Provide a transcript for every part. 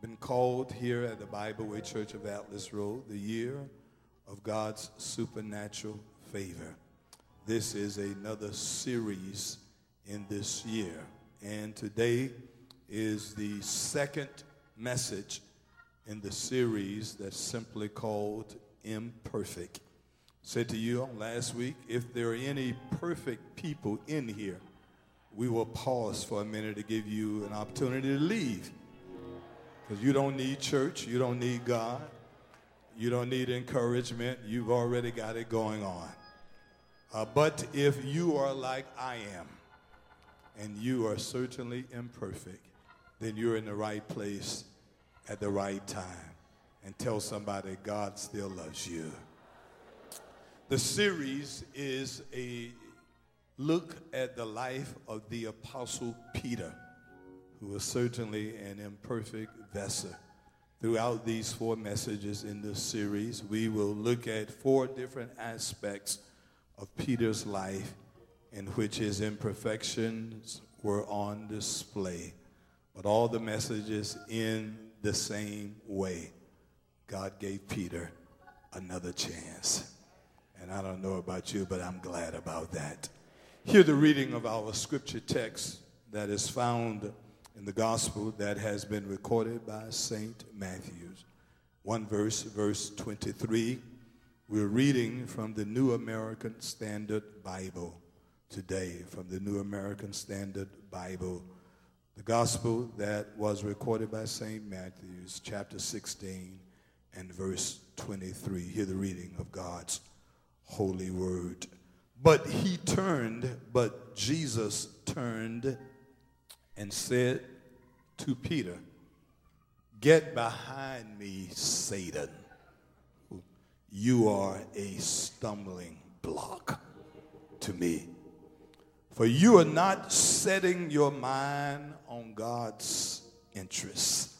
been called here at the Bible Way Church of Atlas Road the year of God's supernatural favor. This is another series in this year. And today is the second message in the series that's simply called Imperfect. said to you last week, if there are any perfect people in here, we will pause for a minute to give you an opportunity to leave. Because you don't need church, you don't need God, you don't need encouragement, you've already got it going on. Uh, but if you are like I am, and you are certainly imperfect, then you're in the right place at the right time. And tell somebody God still loves you. The series is a look at the life of the Apostle Peter, who was certainly an imperfect vessel. Throughout these four messages in this series, we will look at four different aspects of Peter's life in which his imperfections were on display. But all the messages in the same way. God gave Peter another chance. And I don't know about you, but I'm glad about that. Hear the reading of our scripture text that is found in the gospel that has been recorded by St. Matthew's. One verse, verse 23. We're reading from the New American Standard Bible today, from the New American Standard Bible. The gospel that was recorded by St. Matthew's, chapter 16 and verse 23. Hear the reading of God's holy word. But he turned, but Jesus turned and said to Peter, Get behind me, Satan. You are a stumbling block to me. For you are not setting your mind on God's interests,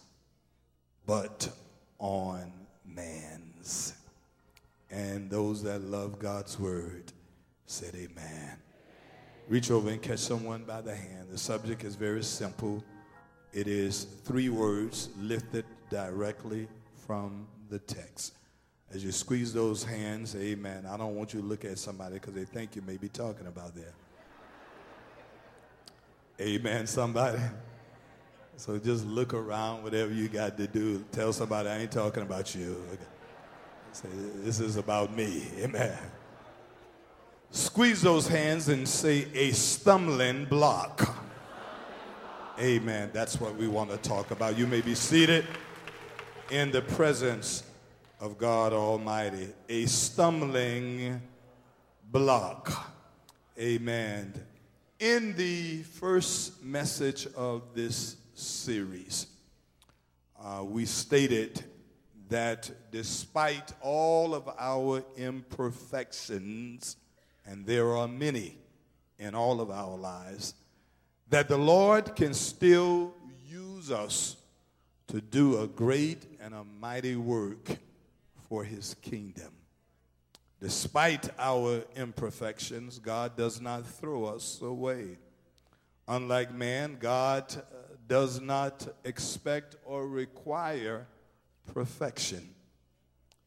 but on man's. And those that love God's word said, Amen. Reach over and catch someone by the hand. The subject is very simple. It is three words lifted directly from the text. As you squeeze those hands, amen. I don't want you to look at somebody because they think you may be talking about them. Amen, somebody. So just look around, whatever you got to do. Tell somebody, I ain't talking about you. Say, this is about me. Amen. Squeeze those hands and say, a stumbling block. Amen. That's what we want to talk about. You may be seated in the presence of God Almighty. A stumbling block. Amen in the first message of this series, uh, we stated that despite all of our imperfections, and there are many in all of our lives, that the Lord can still use us to do a great and a mighty work for his kingdom. Despite our imperfections, God does not throw us away. Unlike man, God uh, does not expect or require perfection.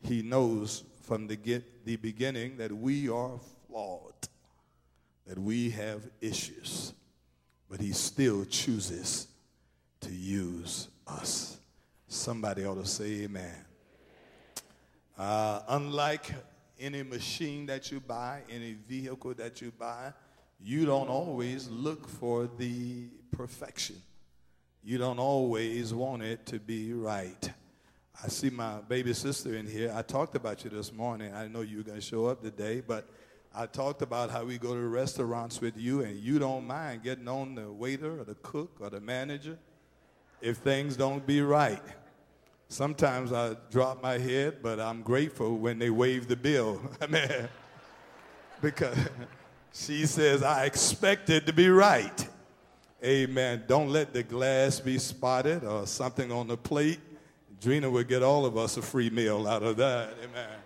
He knows from the, get, the beginning that we are flawed, that we have issues, but He still chooses to use us. Somebody ought to say amen. Uh, unlike any machine that you buy, any vehicle that you buy, you don't always look for the perfection. You don't always want it to be right. I see my baby sister in here. I talked about you this morning. I know you were going to show up today, but I talked about how we go to restaurants with you and you don't mind getting on the waiter or the cook or the manager if things don't be right. Sometimes I drop my head, but I'm grateful when they waive the bill. Amen. because she says, I expect it to be right. Amen. Don't let the glass be spotted or something on the plate. Drina would get all of us a free meal out of that. Amen.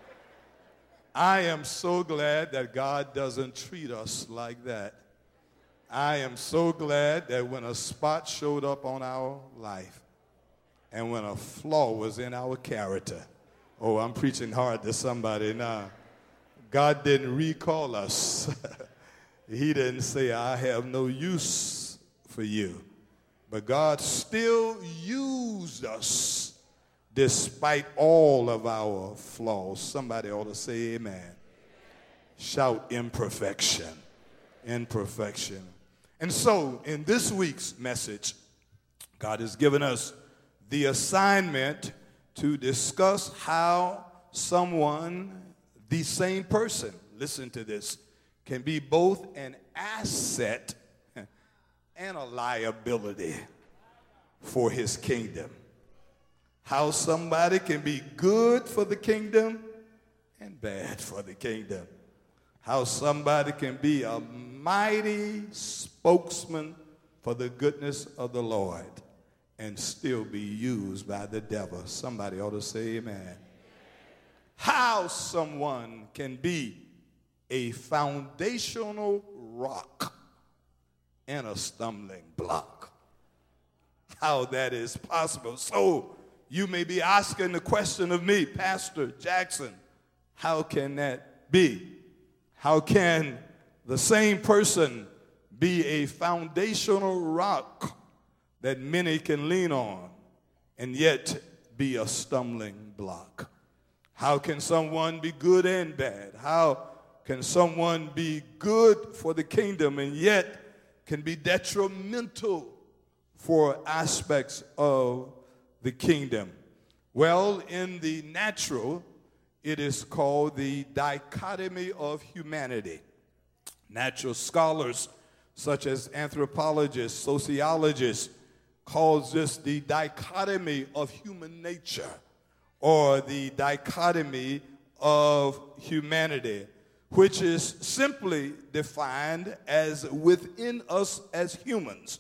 I am so glad that God doesn't treat us like that. I am so glad that when a spot showed up on our life, and when a flaw was in our character. Oh, I'm preaching hard to somebody now. God didn't recall us. he didn't say, I have no use for you. But God still used us despite all of our flaws. Somebody ought to say amen. Shout imperfection. Imperfection. And so, in this week's message, God has given us the assignment to discuss how someone, the same person, listen to this, can be both an asset and a liability for his kingdom. How somebody can be good for the kingdom and bad for the kingdom. How somebody can be a mighty spokesman for the goodness of the Lord and still be used by the devil. Somebody ought to say amen. How someone can be a foundational rock and a stumbling block. How that is possible. So you may be asking the question of me, Pastor Jackson, how can that be? How can the same person be a foundational rock that many can lean on and yet be a stumbling block? How can someone be good and bad? How can someone be good for the kingdom and yet can be detrimental for aspects of the kingdom? Well, in the natural, it is called the dichotomy of humanity. Natural scholars, such as anthropologists, sociologists, calls this the dichotomy of human nature or the dichotomy of humanity, which is simply defined as within us as humans.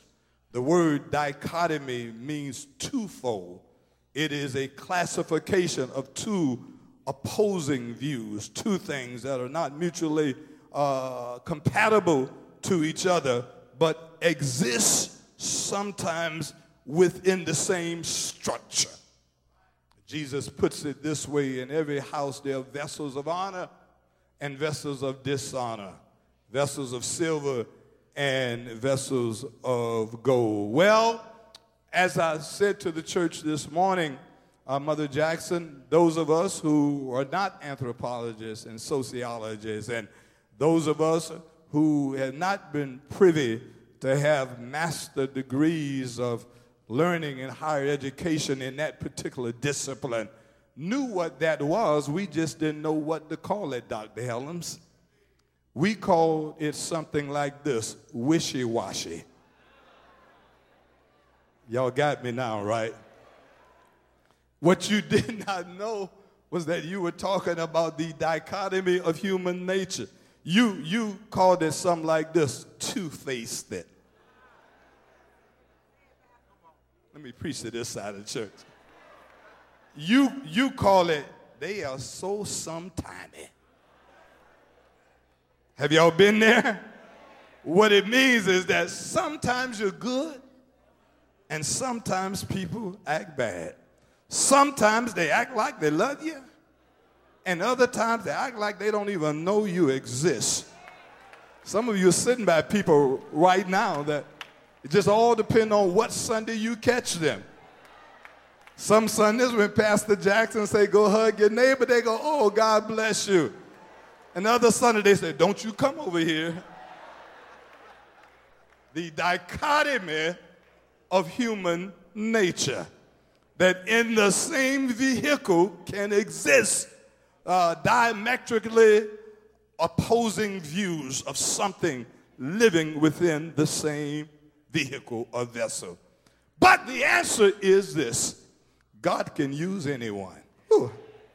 The word dichotomy means twofold. It is a classification of two opposing views, two things that are not mutually uh, compatible to each other, but exist sometimes within the same structure. Jesus puts it this way in every house there are vessels of honor and vessels of dishonor, vessels of silver and vessels of gold. Well, as I said to the church this morning, uh, Mother Jackson, those of us who are not anthropologists and sociologists, and those of us who have not been privy to have master degrees of learning in higher education in that particular discipline knew what that was. We just didn't know what to call it, Dr. Helms. We call it something like this wishy washy. Y'all got me now, right? What you did not know was that you were talking about the dichotomy of human nature. You, you called it something like this two faced it. Let me preach to this side of the church. You, you call it, they are so sometimey. Have y'all been there? What it means is that sometimes you're good and sometimes people act bad. Sometimes they act like they love you, and other times they act like they don't even know you exist. Some of you are sitting by people right now that it just all depends on what Sunday you catch them. Some Sundays when Pastor Jackson say, go hug your neighbor, they go, oh, God bless you. Another Sunday they say, don't you come over here. The dichotomy of human nature that in the same vehicle can exist uh, diametrically opposing views of something living within the same vehicle or vessel. But the answer is this God can use anyone.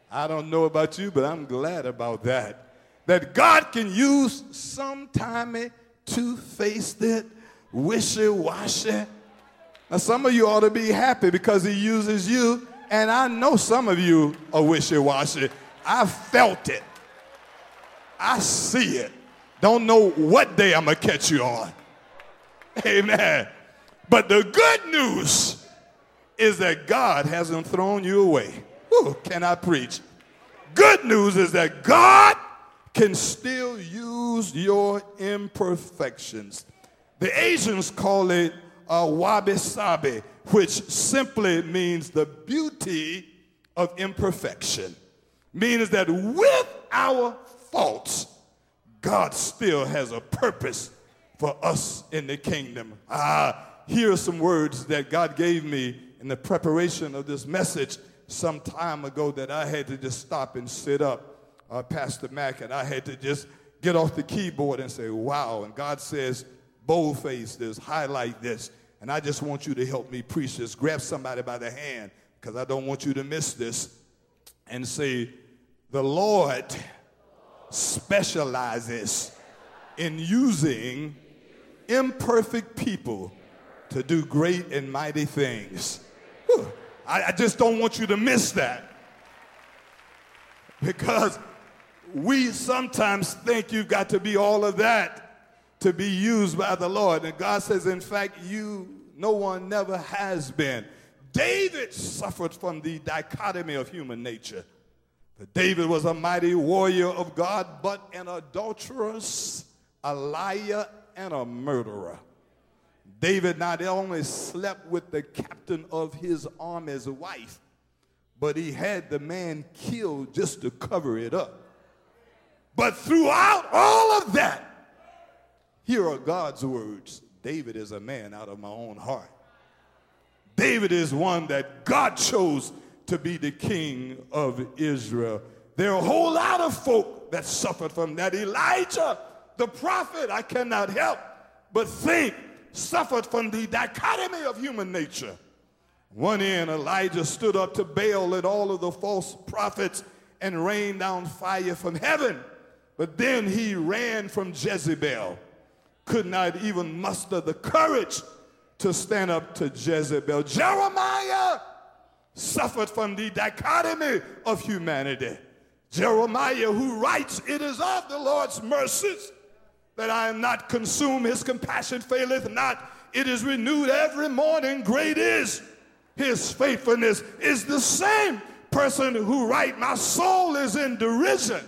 I don't know about you, but I'm glad about that. That God can use sometime two faced it, wishy washy now, some of you ought to be happy because he uses you, and I know some of you are wishy washy. I felt it, I see it. Don't know what day I'm going to catch you on. Amen. But the good news is that God hasn't thrown you away. Whew, can I preach? Good news is that God can still use your imperfections. The Asians call it uh, wabi sabi, which simply means the beauty of imperfection. Means that with our faults, God still has a purpose for us in the kingdom. Ah, here are some words that God gave me in the preparation of this message some time ago that I had to just stop and sit up, uh, Pastor Mack, and I had to just get off the keyboard and say, wow. And God says, boldface this, highlight this. And I just want you to help me preach this. Grab somebody by the hand because I don't want you to miss this and say, the Lord specializes in using imperfect people to do great and mighty things. I, I just don't want you to miss that. Because we sometimes think you've got to be all of that to be used by the Lord. And God says, in fact, you, no one never has been. David suffered from the dichotomy of human nature. David was a mighty warrior of God, but an adulteress, a liar, and a murderer. David not only slept with the captain of his army's wife, but he had the man killed just to cover it up. But throughout all of that, here are God's words David is a man out of my own heart. David is one that God chose to be the king of Israel. There are a whole lot of folk that suffered from that. Elijah, the prophet, I cannot help but think suffered from the dichotomy of human nature. One end, Elijah stood up to Baal and all of the false prophets and rained down fire from heaven. But then he ran from Jezebel, could not even muster the courage to stand up to Jezebel. Jeremiah suffered from the dichotomy of humanity. Jeremiah, who writes, It is of the Lord's mercies that I am not consumed. His compassion faileth not. It is renewed every morning. Great is his faithfulness. Is the same person who write, My soul is in derision.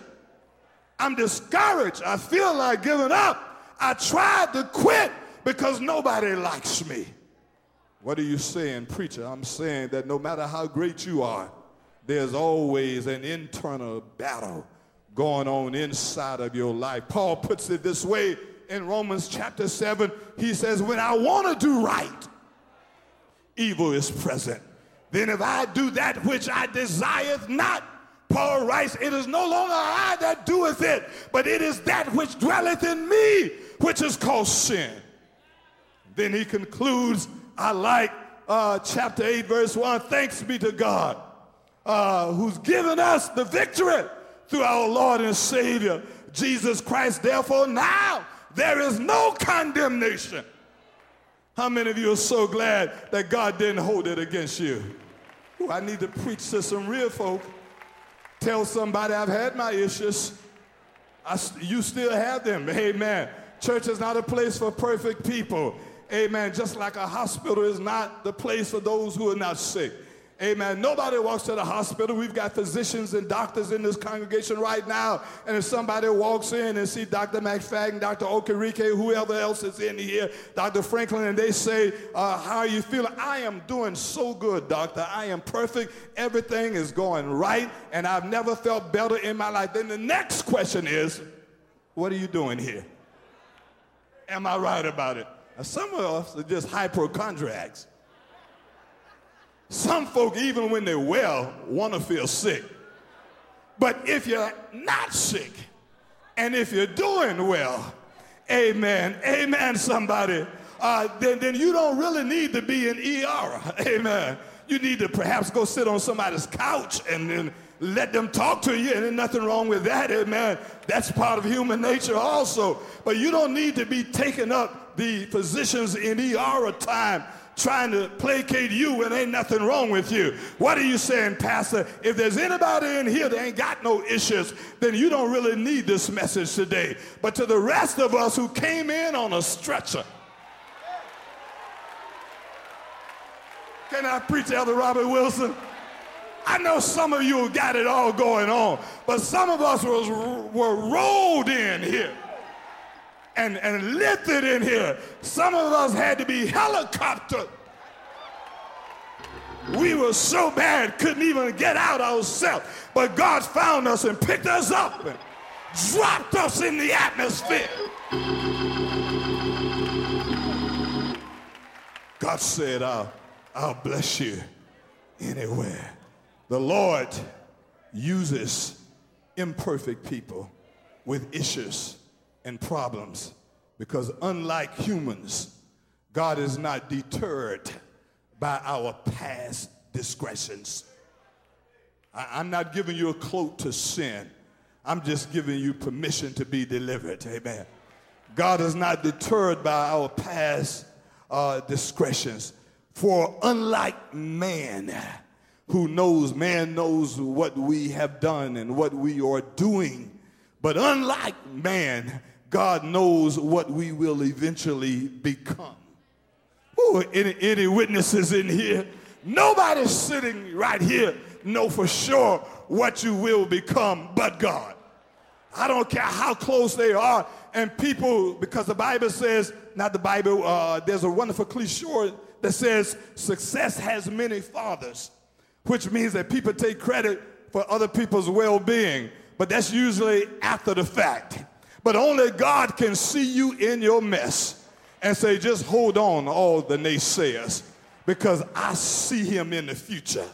I'm discouraged. I feel like giving up. I tried to quit because nobody likes me. What are you saying, preacher? I'm saying that no matter how great you are, there's always an internal battle going on inside of your life. Paul puts it this way in Romans chapter 7. He says, When I want to do right, evil is present. Then if I do that which I desireth not, Paul writes, It is no longer I that doeth it, but it is that which dwelleth in me, which is called sin. Then he concludes, I like uh, chapter 8, verse 1 Thanks be to God uh, who's given us the victory through our Lord and Savior, Jesus Christ. Therefore, now there is no condemnation. How many of you are so glad that God didn't hold it against you? Ooh, I need to preach to some real folk. Tell somebody I've had my issues. I, you still have them. Amen. Church is not a place for perfect people. Amen. Just like a hospital is not the place for those who are not sick. Amen. Nobody walks to the hospital. We've got physicians and doctors in this congregation right now. And if somebody walks in and see Dr. McFadden, Dr. Okereke, whoever else is in here, Dr. Franklin, and they say, uh, how are you feeling? I am doing so good, doctor. I am perfect. Everything is going right. And I've never felt better in my life. Then the next question is, what are you doing here? Am I right about it? Now, some of us are just hypochondriacs. Some folk, even when they're well, want to feel sick. But if you're not sick and if you're doing well, amen, amen, somebody, uh, then, then you don't really need to be in ER, amen. You need to perhaps go sit on somebody's couch and then let them talk to you, and there's nothing wrong with that, amen. That's part of human nature also. But you don't need to be taking up the physicians in ER time trying to placate you and ain't nothing wrong with you. What are you saying, Pastor? If there's anybody in here that ain't got no issues, then you don't really need this message today. But to the rest of us who came in on a stretcher, can I preach, to Elder Robert Wilson? I know some of you got it all going on, but some of us was, were rolled in here and, and lifted in here. Some of us had to be helicoptered. We were so bad, couldn't even get out ourselves. But God found us and picked us up and dropped us in the atmosphere. God said, I'll, I'll bless you anywhere. The Lord uses imperfect people with issues and problems because unlike humans, God is not deterred by our past discretions. I, am not giving you a cloak to sin. I'm just giving you permission to be delivered. Amen. God is not deterred by our past uh, discretions. For unlike man, who knows, man knows what we have done and what we are doing. But unlike man, God knows what we will eventually become. Ooh, any, any witnesses in here? Nobody sitting right here know for sure what you will become but God. I don't care how close they are. And people, because the Bible says, not the Bible, uh, there's a wonderful cliche that says success has many fathers, which means that people take credit for other people's well being. But that's usually after the fact. But only God can see you in your mess and say, just hold on, all the naysayers, because I see him in the future.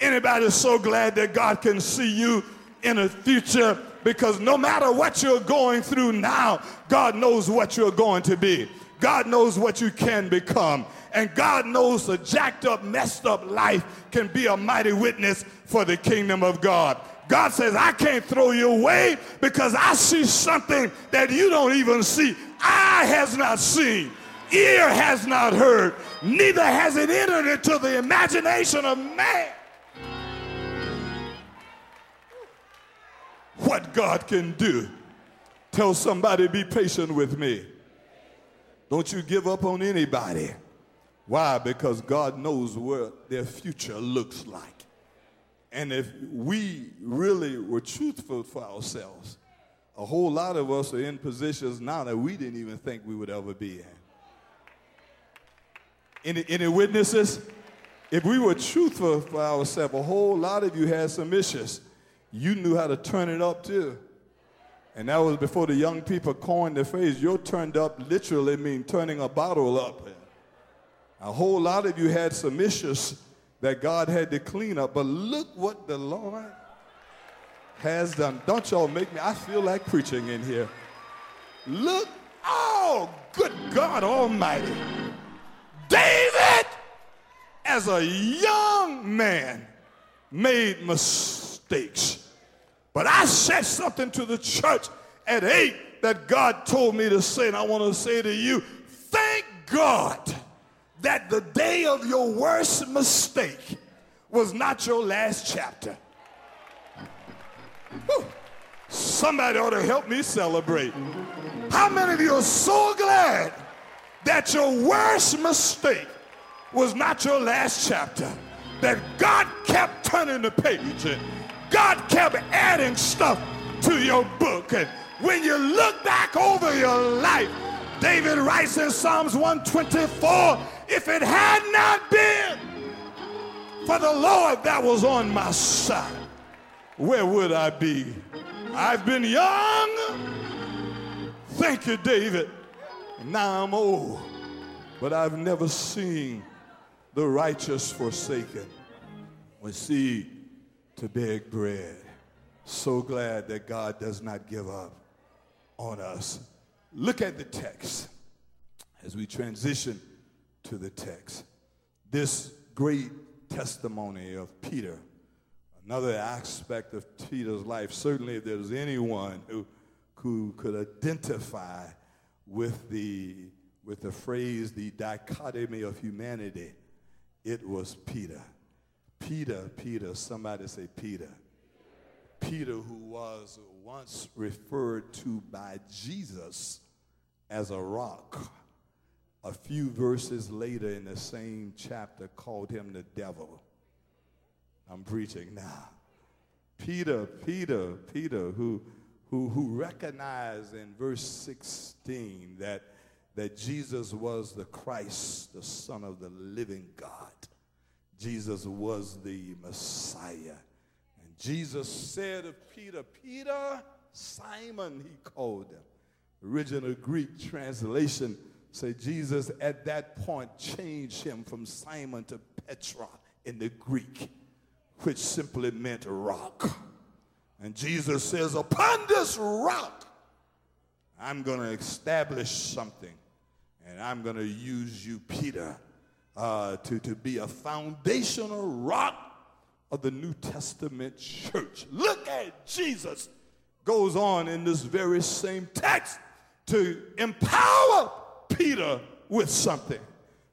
Anybody so glad that God can see you in the future because no matter what you're going through now, God knows what you're going to be. God knows what you can become. And God knows a jacked up, messed up life can be a mighty witness for the kingdom of God. God says, I can't throw you away because I see something that you don't even see. Eye has not seen, ear has not heard, neither has it entered into the imagination of man. What God can do. Tell somebody, be patient with me. Don't you give up on anybody. Why? Because God knows what their future looks like. And if we really were truthful for ourselves, a whole lot of us are in positions now that we didn't even think we would ever be in. Any, any witnesses? If we were truthful for ourselves, a whole lot of you had some issues. You knew how to turn it up too. And that was before the young people coined the phrase, you're turned up literally mean turning a bottle up. A whole lot of you had some issues that God had to clean up. But look what the Lord has done. Don't y'all make me, I feel like preaching in here. Look, oh, good God Almighty. David, as a young man, made mistakes. But I said something to the church at eight that God told me to say, and I want to say to you, thank God that the day of your worst mistake was not your last chapter. Whew. Somebody ought to help me celebrate. How many of you are so glad that your worst mistake was not your last chapter? That God kept turning the page and God kept adding stuff to your book. And when you look back over your life, David writes in Psalms 124 if it had not been for the Lord that was on my side, where would I be? I've been young. Thank you, David. Now I'm old, but I've never seen the righteous forsaken or seed to beg bread. So glad that God does not give up on us. Look at the text as we transition to the text. This great testimony of Peter, another aspect of Peter's life, certainly if there was anyone who, who could identify with the, with the phrase, the dichotomy of humanity, it was Peter. Peter, Peter, somebody say Peter. Peter, who was once referred to by Jesus as a rock a few verses later in the same chapter called him the devil. I'm preaching now. Peter, Peter, Peter, who, who, who recognized in verse 16 that, that Jesus was the Christ, the Son of the living God. Jesus was the Messiah. And Jesus said of Peter, Peter, Simon, he called him. Original Greek translation say Jesus at that point changed him from Simon to Petra in the Greek, which simply meant rock. And Jesus says, Upon this rock, I'm going to establish something, and I'm going to use you, Peter, uh, to, to be a foundational rock of the New Testament church. Look at Jesus goes on in this very same text to empower Peter with something.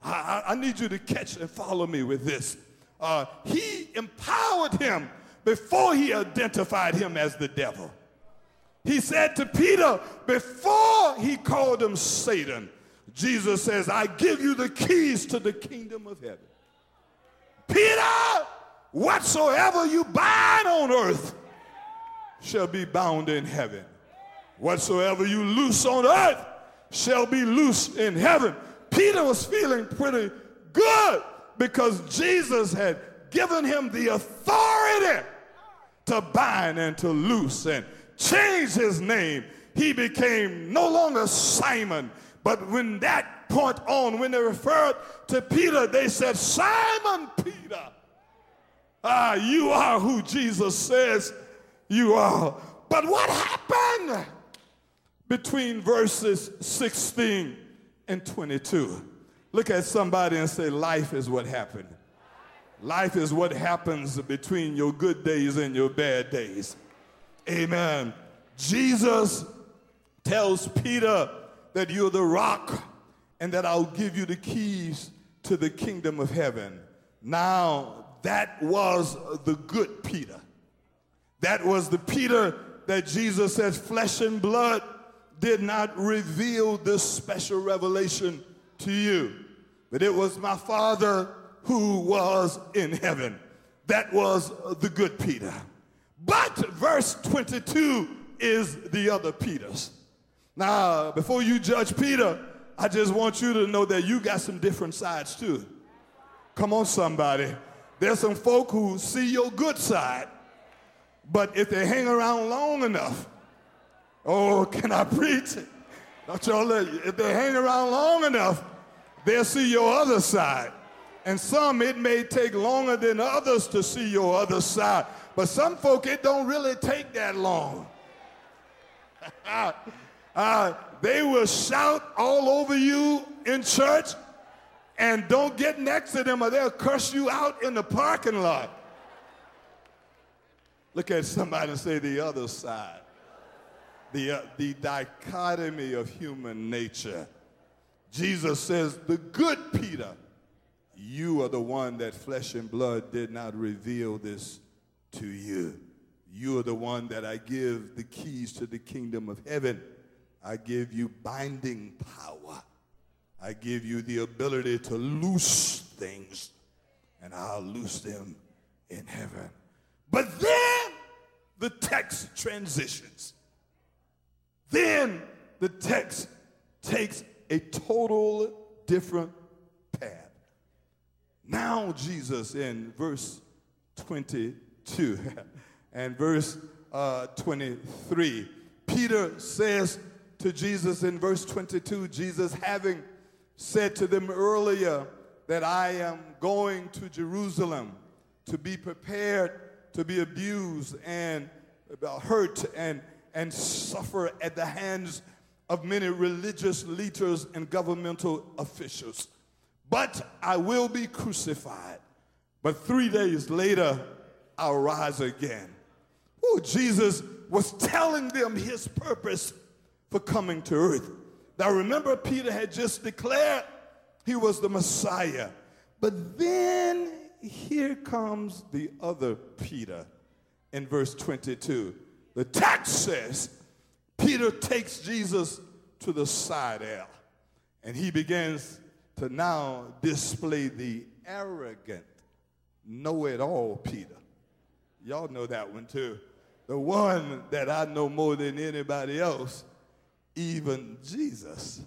I, I, need you to catch and follow me with this. Uh, he empowered him before he identified him as the devil. He said to Peter, before he called him Satan, Jesus says, I give you the keys to the kingdom of heaven. Peter, whatsoever you bind on earth shall be bound in heaven. Whatsoever you loose on earth shall be loose in heaven. Peter was feeling pretty good because Jesus had given him the authority to bind and to loose and change his name. He became no longer Simon, but when that point on, when they referred to Peter, they said, Simon Peter, ah, you are who Jesus says you are. But what happened between verses 16 and 22? Look at somebody and say, Life is what happened. Life is what happens between your good days and your bad days. Amen. Jesus tells Peter that you're the rock and that I'll give you the keys to the kingdom of heaven. Now, that was the good Peter. That was the Peter that Jesus says, flesh and blood did not reveal this special revelation to you, but it was my Father who was in heaven. That was the good Peter. But verse 22 is the other Peters. Now, before you judge Peter, I just want you to know that you got some different sides too. Come on, somebody. There's some folk who see your good side, but if they hang around long enough, oh, can I preach? Don't y'all if they hang around long enough, they'll see your other side. And some, it may take longer than others to see your other side. But some folk, it don't really take that long. uh, they will shout all over you in church and don't get next to them or they'll curse you out in the parking lot. Look at somebody and say the other side. The, uh, the dichotomy of human nature. Jesus says, the good Peter you are the one that flesh and blood did not reveal this to you. You are the one that I give the keys to the kingdom of heaven. I give you binding power. I give you the ability to loose things, and I'll loose them in heaven. But then the text transitions. Then the text takes a total different path. now, Jesus in verse 22 and verse uh, 23, Peter says to Jesus in verse 22, Jesus having said to them earlier that I am going to Jerusalem to be prepared to be abused and hurt and, and suffer at the hands of many religious leaders and governmental officials. But I will be crucified. But three days later, I'll rise again. Oh, Jesus was telling them his purpose for coming to earth. Now, remember, Peter had just declared he was the Messiah. But then here comes the other Peter in verse 22. The text says Peter takes Jesus to the side aisle And he begins to now display the arrogant, know it all Peter. Y'all know that one too. The one that I know more than anybody else, even Jesus.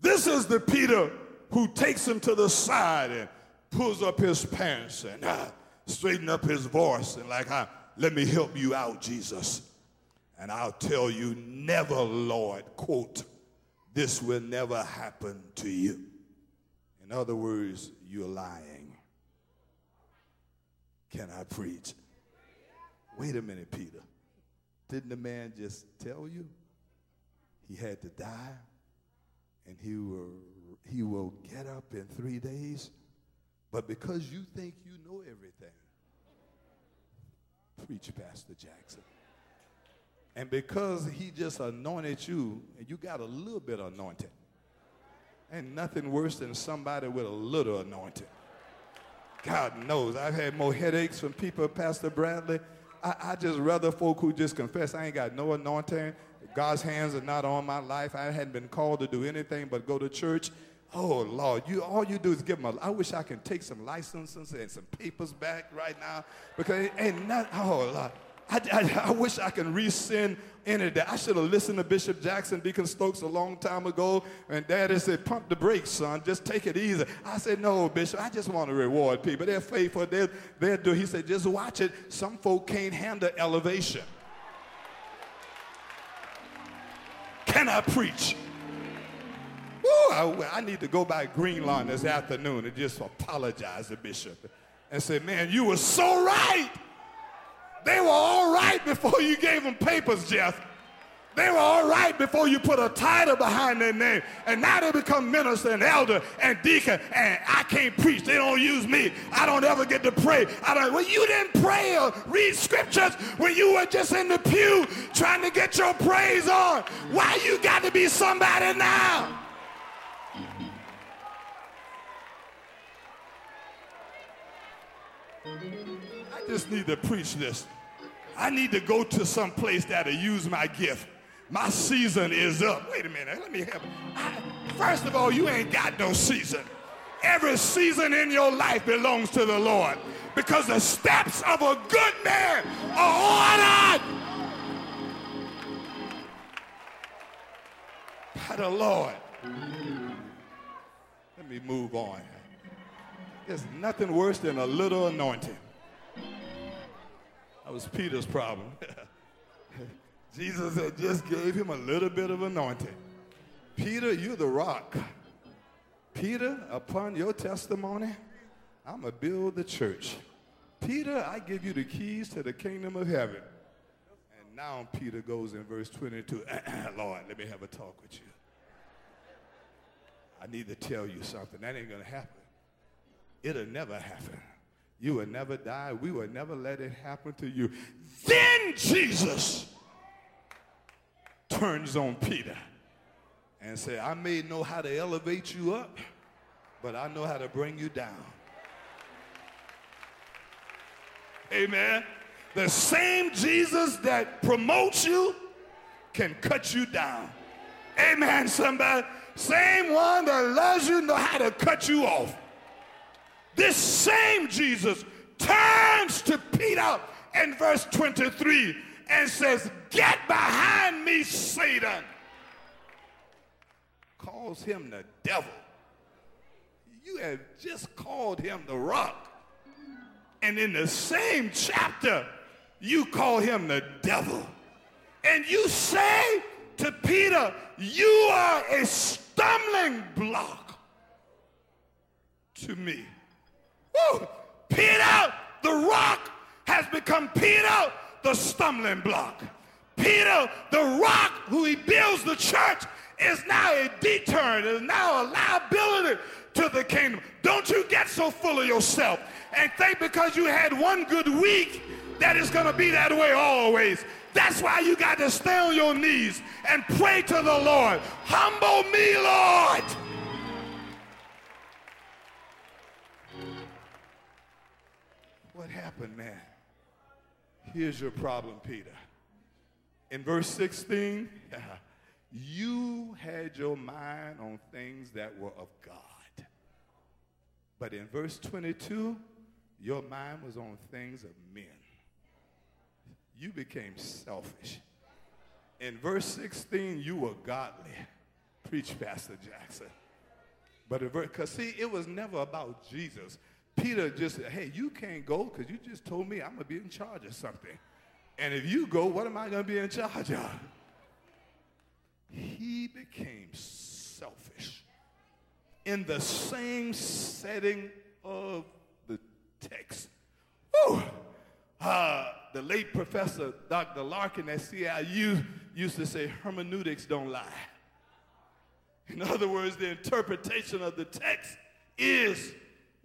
This is the Peter who takes him to the side and pulls up his pants and uh, straighten up his voice and like, uh, let me help you out, Jesus. And I'll tell you, never, Lord, quote, this will never happen to you. In other words, you're lying. Can I preach? Wait a minute, Peter. Didn't the man just tell you he had to die and he will, he will get up in three days? But because you think you know everything, preach, Pastor Jackson. And because he just anointed you, and you got a little bit of anointing, and nothing worse than somebody with a little anointing. God knows, I've had more headaches from people, Pastor Bradley. I, I just rather folk who just confess I ain't got no anointing. God's hands are not on my life. I hadn't been called to do anything but go to church. Oh Lord, you all you do is give them a. I wish I can take some licenses and some papers back right now because it ain't not. Oh Lord, I, I, I wish I can rescind any of that. I should have listened to Bishop Jackson, Deacon Stokes a long time ago, and Daddy said, "Pump the brakes, son. Just take it easy." I said, "No, Bishop. I just want to reward people. They're faithful. They're, they're do." He said, "Just watch it. Some folk can't handle elevation." Can I preach? Woo, I, I, need to go by Green Lawn this afternoon and just apologize to Bishop and say, man, you were so right. They were all right before you gave them papers, Jeff. They were all right before you put a title behind their name. And now they become minister and elder and deacon. And I can't preach. They don't use me. I don't ever get to pray. I don't. Well, you didn't pray or read scriptures when you were just in the pew trying to get your praise on. Why you got to be somebody now? I just need to preach this. I need to go to some place that'll use my gift. My season is up. Wait a minute. Let me have. I, first of all, you ain't got no season. Every season in your life belongs to the Lord because the steps of a good man are ordered by the Lord. Let me move on. There's nothing worse than a little anointing. That was Peter's problem. Jesus had just gave him a little bit of anointing. Peter, you're the rock. Peter, upon your testimony, I'm going to build the church. Peter, I give you the keys to the kingdom of heaven. And now Peter goes in verse 22, Lord, let me have a talk with you. I need to tell you something. That ain't going to happen. It'll never happen. You will never die. We will never let it happen to you. Then Jesus turns on Peter and said, I may know how to elevate you up, but I know how to bring you down. Amen. The same Jesus that promotes you can cut you down. Amen, somebody. Same one that loves you know how to cut you off. This same Jesus turns to Peter in verse 23 and says, Get behind me, Satan. Calls him the devil. You have just called him the rock. And in the same chapter, you call him the devil. And you say to Peter, You are a stumbling block to me. Woo! Peter, the rock, has become Peter, the stumbling block. Peter, the rock who he builds the church, is now a deterrent, is now a liability to the kingdom. Don't you get so full of yourself and think because you had one good week that it's going to be that way always. That's why you got to stay on your knees and pray to the Lord. Humble me, Lord. Happened, man? Here's your problem, Peter. In verse 16, you had your mind on things that were of God. But in verse 22, your mind was on things of men. You became selfish. In verse 16, you were godly. Preach, Pastor Jackson. But because see, it was never about Jesus. Peter just said, hey, you can't go because you just told me I'm going to be in charge of something. And if you go, what am I going to be in charge of? He became selfish in the same setting of the text. Uh, the late professor, Dr. Larkin at CIU, used to say hermeneutics don't lie. In other words, the interpretation of the text is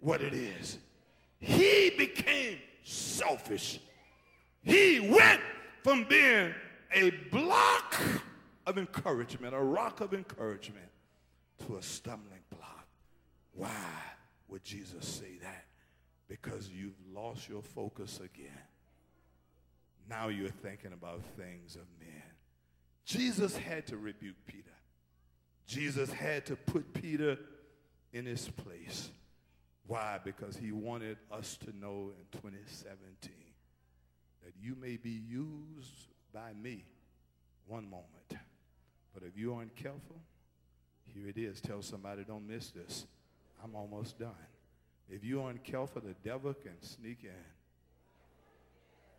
what it is. He became selfish. He went from being a block of encouragement, a rock of encouragement, to a stumbling block. Why would Jesus say that? Because you've lost your focus again. Now you're thinking about things of men. Jesus had to rebuke Peter. Jesus had to put Peter in his place. Why? Because he wanted us to know in 2017 that you may be used by me one moment. But if you aren't careful, here it is. Tell somebody, don't miss this. I'm almost done. If you aren't careful, the devil can sneak in.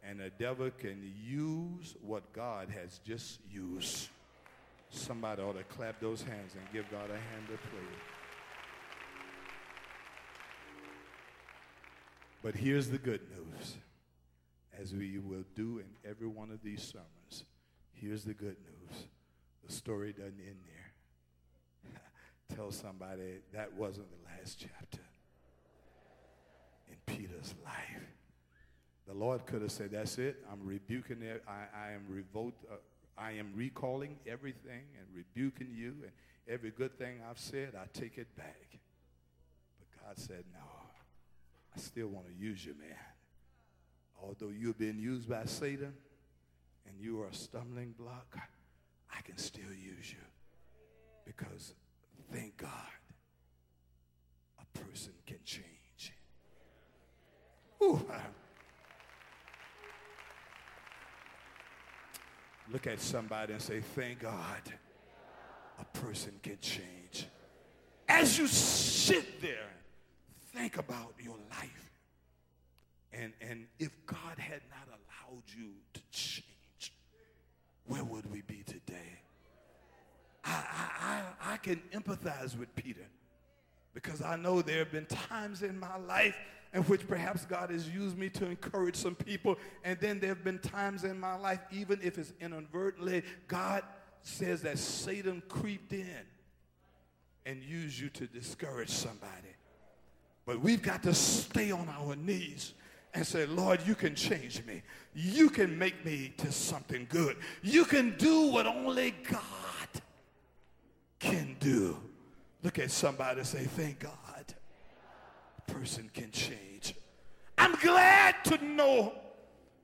And the devil can use what God has just used. Somebody ought to clap those hands and give God a hand of praise. But here's the good news, as we will do in every one of these sermons. Here's the good news. The story doesn't end there. Tell somebody that wasn't the last chapter in Peter's life. The Lord could have said, That's it. I'm rebuking it. I, I am revolt. Uh, I am recalling everything and rebuking you, and every good thing I've said, I take it back. But God said, No, I still want to use you, man. Although you've been used by Satan and you are a stumbling block, I can still use you. Because thank God, a person can change. Ooh, Look at somebody and say, Thank God a person can change. As you sit there, think about your life. And, and if God had not allowed you to change, where would we be today? I, I, I, I can empathize with Peter because I know there have been times in my life in which perhaps God has used me to encourage some people. And then there have been times in my life, even if it's inadvertently, God says that Satan creeped in and used you to discourage somebody. But we've got to stay on our knees and say, Lord, you can change me. You can make me to something good. You can do what only God can do. Look at somebody and say, thank God A person can change. I'm glad to know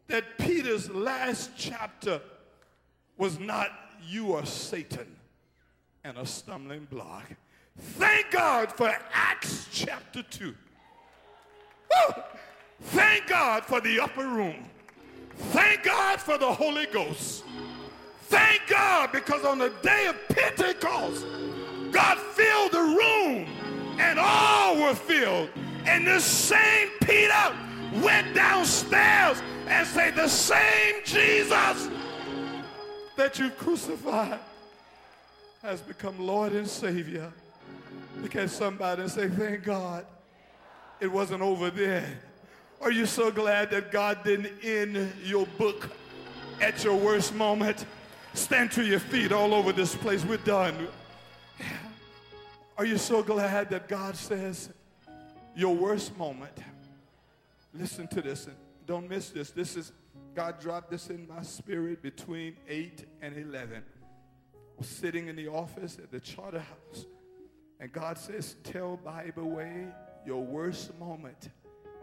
that Peter's last chapter was not you or Satan and a stumbling block. Thank God for Acts chapter 2. Woo! Thank God for the upper room. Thank God for the Holy Ghost. Thank God because on the day of Pentecost, God filled the room and all were filled and the same Peter went downstairs and said, the same Jesus that you crucified has become Lord and Savior. Look at somebody and say, thank God it wasn't over there. Are you so glad that God didn't end your book at your worst moment? Stand to your feet all over this place. We're done. Are you so glad that God says, your worst moment. Listen to this and don't miss this. This is, God dropped this in my spirit between 8 and 11. I was sitting in the office at the charter house, and God says, Tell Bible Way your worst moment.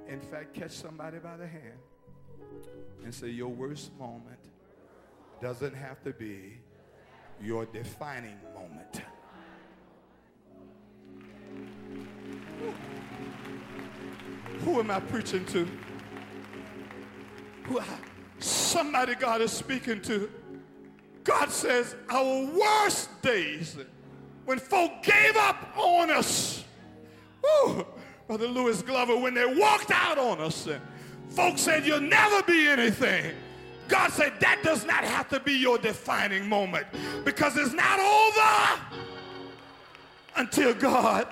In fact, catch somebody by the hand and say, Your worst moment doesn't have to be your defining moment. Who am I preaching to? Who somebody God is speaking to. God says our worst days when folk gave up on us. Woo, Brother Lewis Glover, when they walked out on us and folks said you'll never be anything. God said that does not have to be your defining moment because it's not over until God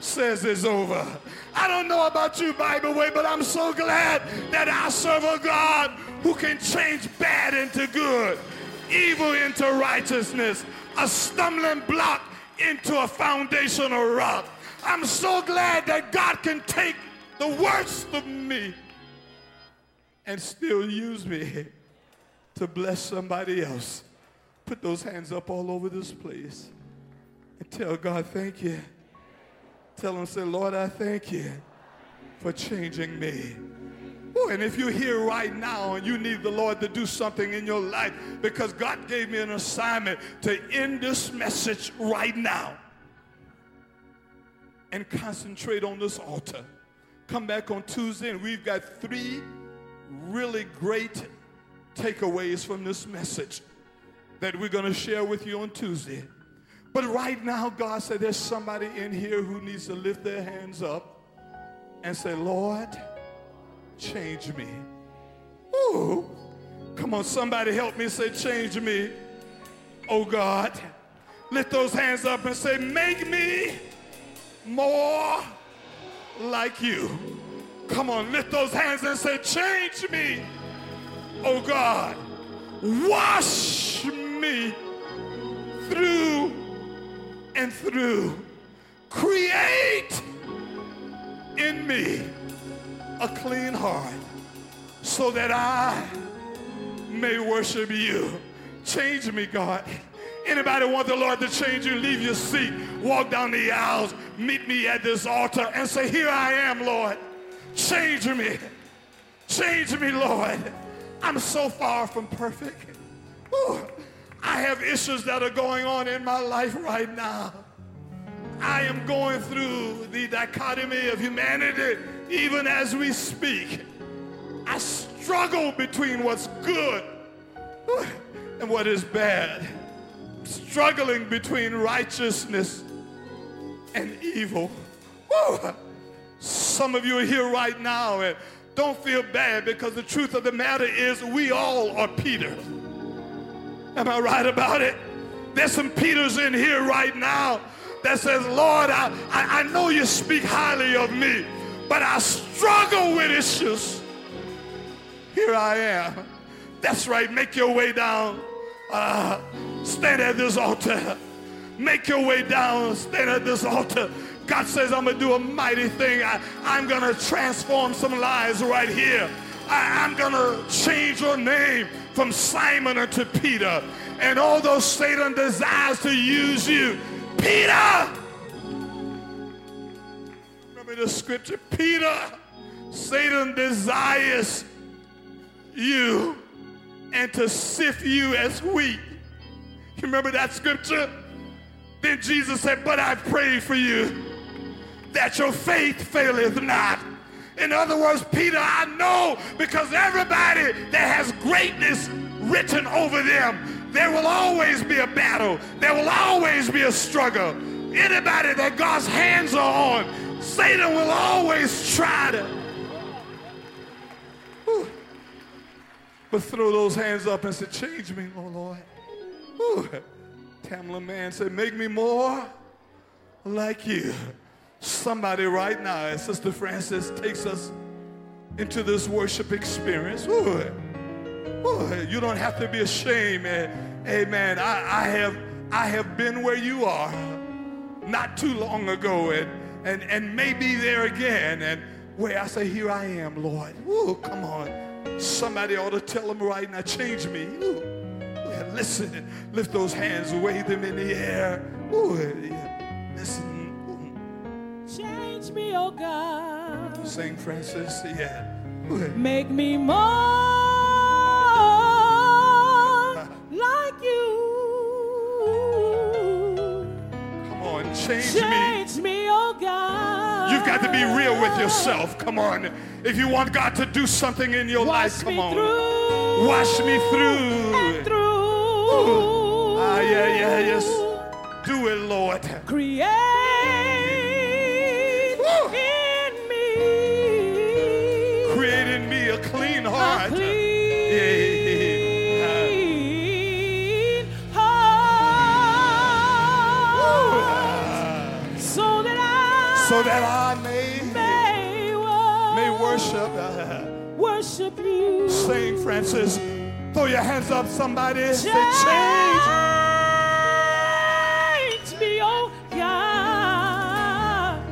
says it's over. I don't know about you, Bible Way, but I'm so glad that I serve a God who can change bad into good, evil into righteousness, a stumbling block into a foundational rock. I'm so glad that God can take the worst of me and still use me to bless somebody else. Put those hands up all over this place and tell God, thank you. Tell him, say, Lord, I thank you for changing me. Ooh, and if you're here right now and you need the Lord to do something in your life because God gave me an assignment to end this message right now and concentrate on this altar. Come back on Tuesday and we've got three really great takeaways from this message that we're going to share with you on Tuesday. But right now, God said there's somebody in here who needs to lift their hands up and say, Lord, change me. Ooh. Come on, somebody help me say, change me. Oh God. Lift those hands up and say, make me more like you. Come on, lift those hands and say, change me. Oh God. Wash me through and through. Create in me a clean heart so that I may worship you. Change me, God. Anybody want the Lord to change you? Leave your seat, walk down the aisles, meet me at this altar, and say, Here I am, Lord. Change me. Change me, Lord. I'm so far from perfect. Ooh, I have issues that are going on in my life right now. I am going through the dichotomy of humanity even as we speak. I struggle between what's good and what is bad. Struggling between righteousness and evil. Woo. Some of you are here right now and don't feel bad because the truth of the matter is we all are Peter. Am I right about it? There's some Peters in here right now that says, Lord, I, I, I know you speak highly of me, but I struggle with issues. Here I am. That's right. Make your way down. Uh, stand at this altar. Make your way down. Stand at this altar. God says, I'm going to do a mighty thing. I, I'm going to transform some lives right here. I, I'm going to change your name from Simon unto Peter. And although Satan desires to use you, Peter, remember the scripture, Peter, Satan desires you and to sift you as wheat. You remember that scripture? Then Jesus said, But I pray for you that your faith faileth not. In other words, Peter, I know because everybody that has greatness written over them, there will always be a battle. There will always be a struggle. Anybody that God's hands are on, Satan will always try to. Whew. But throw those hands up and say, change me, oh Lord. Whew. Tamla man said, make me more like you. Somebody right now, as Sister Francis takes us into this worship experience, ooh, you don't have to be ashamed. Amen. I, I, have, I have been where you are not too long ago and, and, and maybe there again. And where I say, Here I am, Lord. Ooh, come on. Somebody ought to tell them right now, change me. Ooh, yeah, listen, lift those hands, wave them in the air. Ooh, yeah, listen Change me, oh God. Sing, Francis. Yeah. Make me more like you. Change me. Change me, oh God. You've got to be real with yourself. Come on. If you want God to do something in your Wash life, come me on. through. Wash me through. Through. Ah, yeah, yeah, yes. Do it, Lord. Create that I may, may, may worship, worship. Uh, worship you. Sing, Francis. Throw your hands up, somebody. Say, change. Change me, oh God.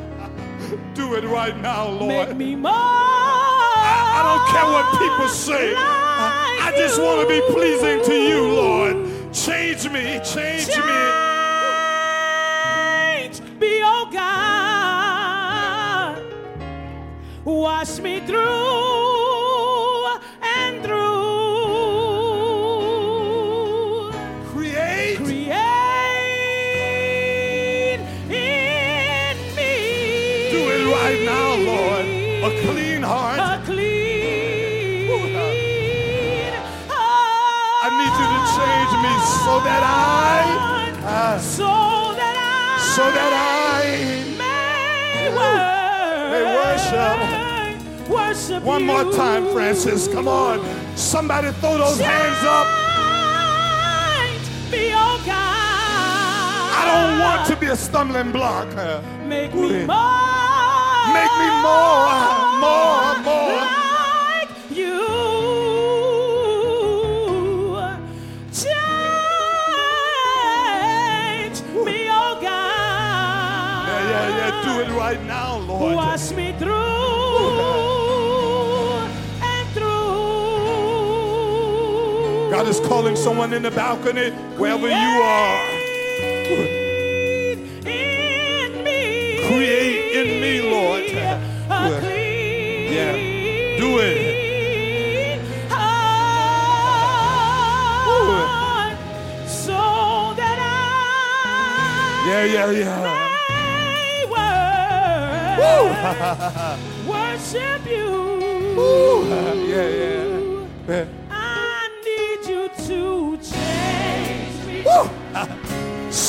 Do it right now, Lord. Make me more. I, I don't care what people say. I, I just want to be pleasing to you, Lord. Change me, change me. Change me, oh God. Wash me through and through. Create. Create in me. Do it right now, Lord. A clean heart. A clean heart. I need you to change me so that I, ah, so that I, so that I. may worship, May worship. One more time, Francis. Come on. Somebody throw those hands up. I don't want to be a stumbling block. make Ooh. me more, Make me more, more, more. like you. Change me, oh God. Yeah, yeah, yeah. Do it right now, Lord. Wash me through God is calling someone in the balcony, wherever you are. Create in me. Create in me, Lord. Yeah. Do it. So that I Yeah, yeah, yeah. Woo. worship you. Yeah, yeah. Yeah.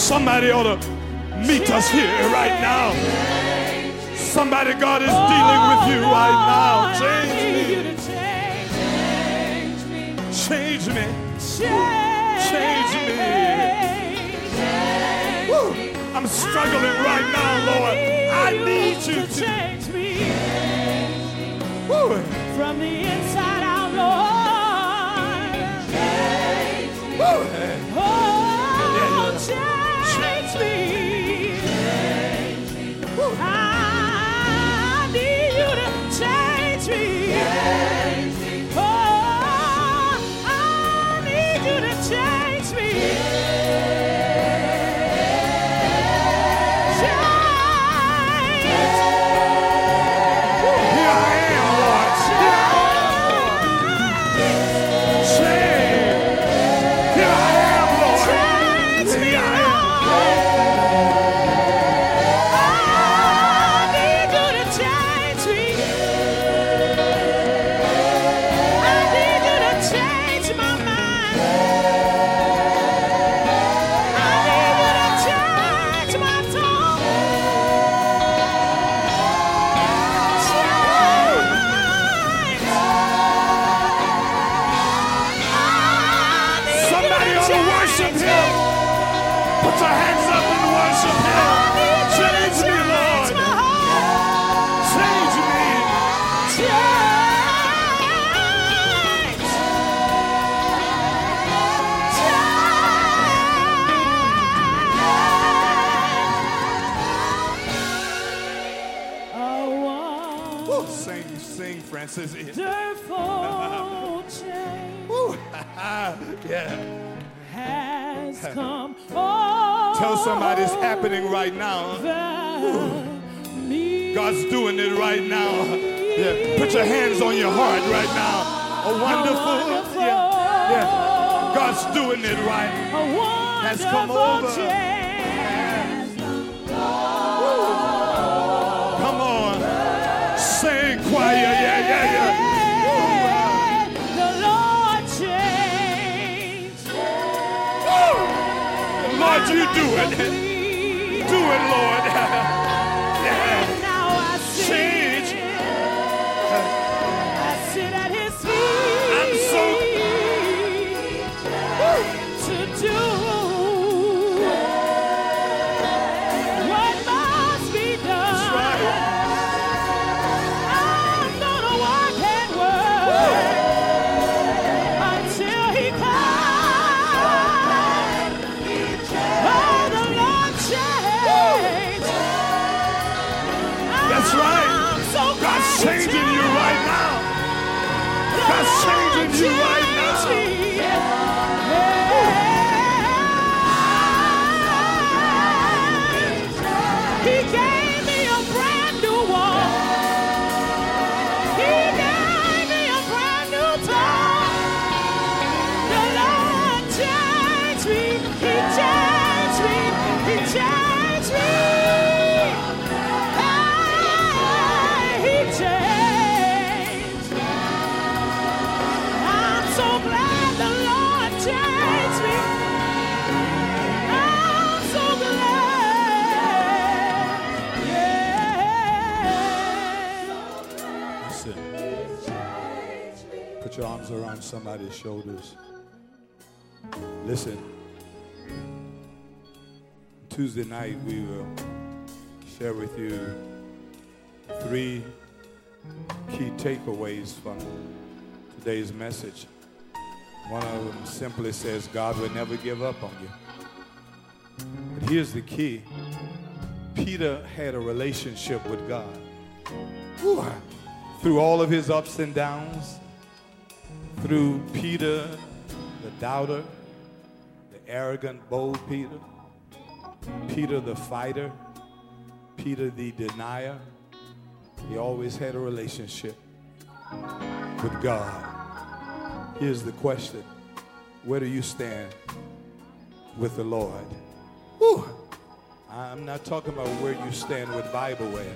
Somebody ought to meet us here right now. Somebody God is dealing with you right now. Change me. change, change me. Change me. Change, me. Woo. I'm struggling right now, Lord. I need you to. change me from the inside Tuesday night, we will share with you three key takeaways from today's message. One of them simply says, God will never give up on you. But here's the key Peter had a relationship with God. Whew. Through all of his ups and downs, through Peter, the doubter, the arrogant, bold Peter, Peter the fighter, Peter the denier, he always had a relationship with God. Here's the question Where do you stand with the Lord? Whew. I'm not talking about where you stand with Bible way.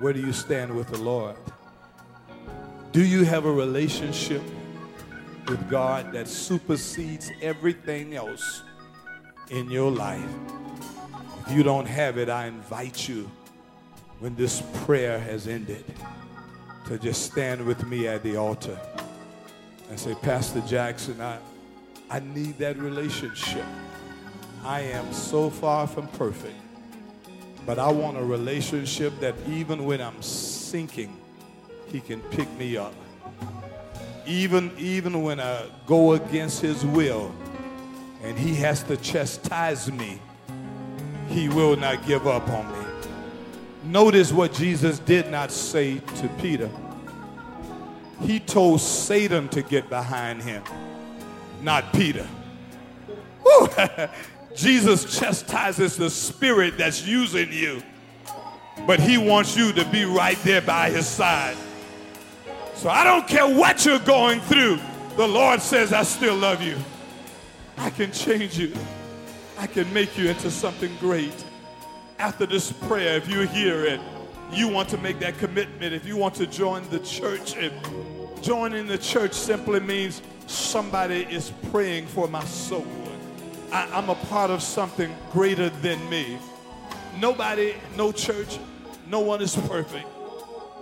Where do you stand with the Lord? Do you have a relationship with God that supersedes everything else in your life? If you don't have it, I invite you when this prayer has ended to just stand with me at the altar and say, Pastor Jackson, I, I need that relationship. I am so far from perfect. But I want a relationship that even when I'm sinking, he can pick me up. Even, even when I go against his will and he has to chastise me, he will not give up on me. Notice what Jesus did not say to Peter. He told Satan to get behind him, not Peter. Jesus chastises the spirit that's using you, but he wants you to be right there by his side. So I don't care what you're going through, the Lord says, I still love you. I can change you, I can make you into something great. After this prayer, if you hear it, you want to make that commitment, if you want to join the church, if joining the church simply means somebody is praying for my soul. I, I'm a part of something greater than me. Nobody, no church, no one is perfect.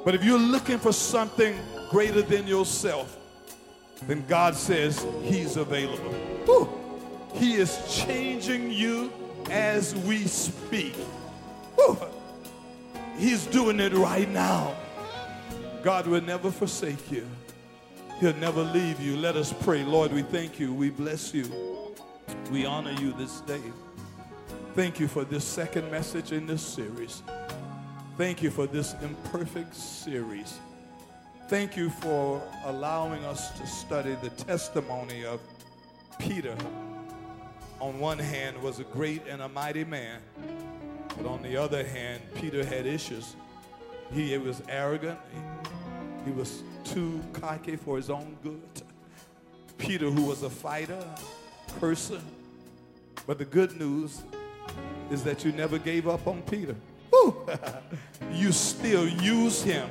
But if you're looking for something greater than yourself, then God says He's available. Whew. He is changing you as we speak. He's doing it right now. God will never forsake you. He'll never leave you. Let us pray. Lord, we thank you. We bless you. We honor you this day. Thank you for this second message in this series. Thank you for this imperfect series. Thank you for allowing us to study the testimony of Peter. On one hand, was a great and a mighty man, but on the other hand, Peter had issues. He was arrogant. He, he was too cocky for his own good. Peter, who was a fighter, person. But the good news, is that you never gave up on Peter. You still use him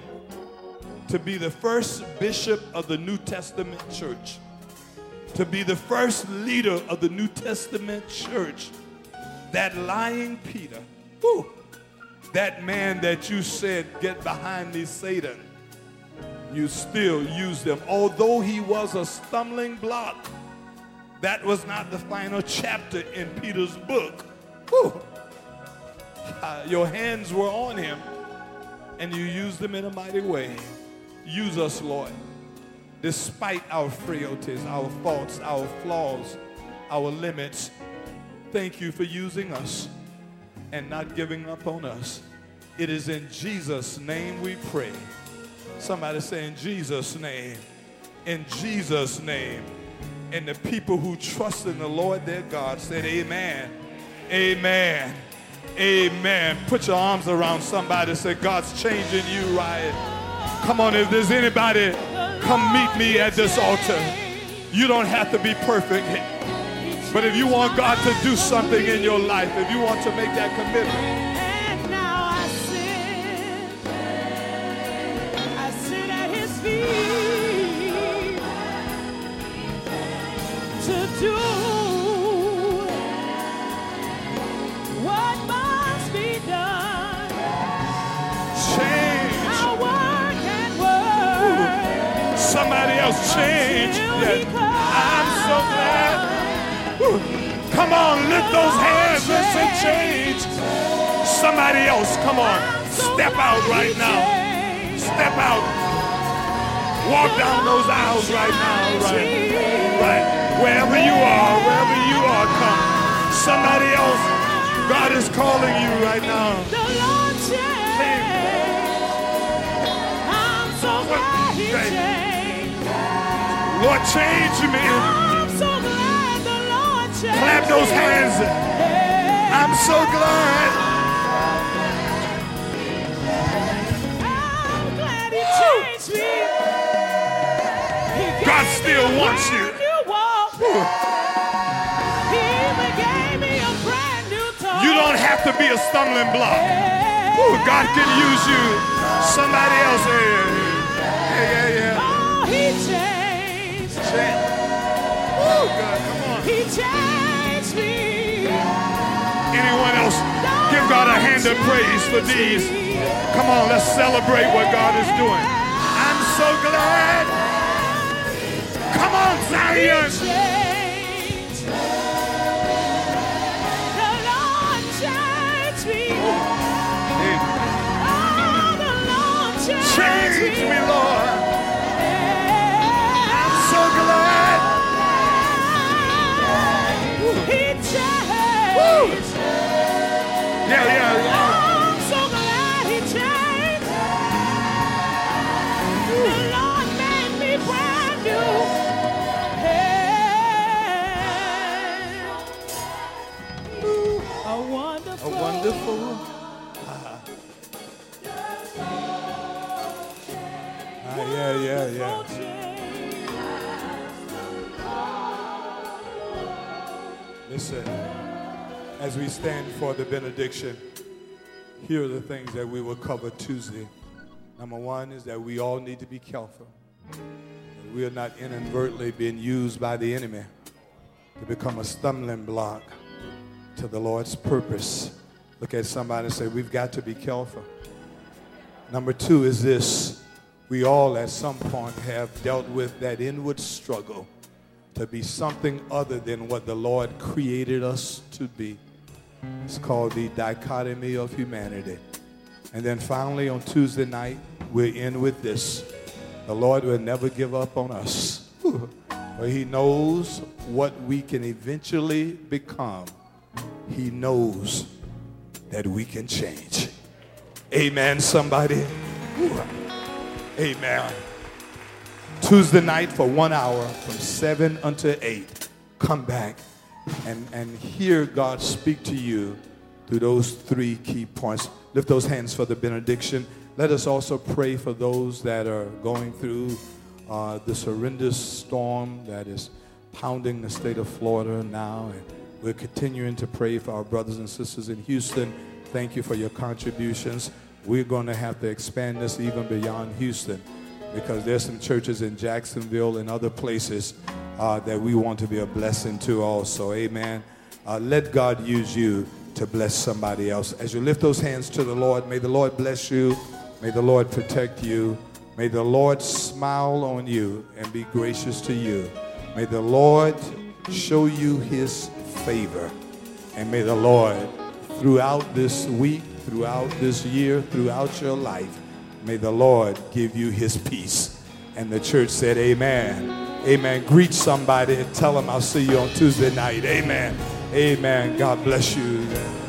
to be the first bishop of the New Testament church, to be the first leader of the New Testament church. That lying Peter, woo, that man that you said, Get behind me, Satan, you still use them. Although he was a stumbling block, that was not the final chapter in Peter's book. Woo. Uh, your hands were on him and you used them in a mighty way. Use us, Lord, despite our frailties, our faults, our flaws, our limits. Thank you for using us and not giving up on us. It is in Jesus' name we pray. Somebody say, in Jesus' name. In Jesus' name. And the people who trust in the Lord their God said, Amen. Amen. Amen. Put your arms around somebody say, God's changing you, right. Come on, if there's anybody, come meet me at this altar. You don't have to be perfect. But if you want God to do something in your life, if you want to make that commitment, so glad. Woo. Come on, lift those hands and say change. Somebody else, come on. Step out right now. Step out. Walk down those aisles right now. Right. Right. Wherever you are, wherever you are, come. Somebody else, God is calling you right now. The Lord change I'm Clap those hands. I'm so glad. I'm glad he changed me. He gave God still wants you. brand new walk. He even gave me a brand new talk. You don't have to be a stumbling block. Ooh, God can use you. Somebody else. Hey, hey, yeah, yeah. Oh, he changed. He changed me. Anyone else? Give God a hand of praise for these. Come on, let's celebrate what God is doing. I'm so glad. Come on, Zion. Yeah, yeah, as we stand for the benediction, here are the things that we will cover Tuesday. Number one is that we all need to be careful. We are not inadvertently being used by the enemy to become a stumbling block to the Lord's purpose. Look at somebody and say, We've got to be careful. Number two is this we all at some point have dealt with that inward struggle to be something other than what the Lord created us to be. It's called the dichotomy of humanity. And then finally on Tuesday night, we're in with this. The Lord will never give up on us. For he knows what we can eventually become. He knows that we can change. Amen, somebody. Amen. Tuesday night for one hour from 7 until 8. Come back and, and hear God speak to you through those three key points. Lift those hands for the benediction. Let us also pray for those that are going through uh, this horrendous storm that is pounding the state of Florida now. And We're continuing to pray for our brothers and sisters in Houston. Thank you for your contributions. We're going to have to expand this even beyond Houston because there's some churches in Jacksonville and other places uh, that we want to be a blessing to also. Amen. Uh, let God use you to bless somebody else. As you lift those hands to the Lord, may the Lord bless you. May the Lord protect you. May the Lord smile on you and be gracious to you. May the Lord show you his favor. And may the Lord, throughout this week, throughout this year, throughout your life, may the Lord give you his peace. And the church said, Amen. Amen. Greet somebody and tell them I'll see you on Tuesday night. Amen. Amen. God bless you.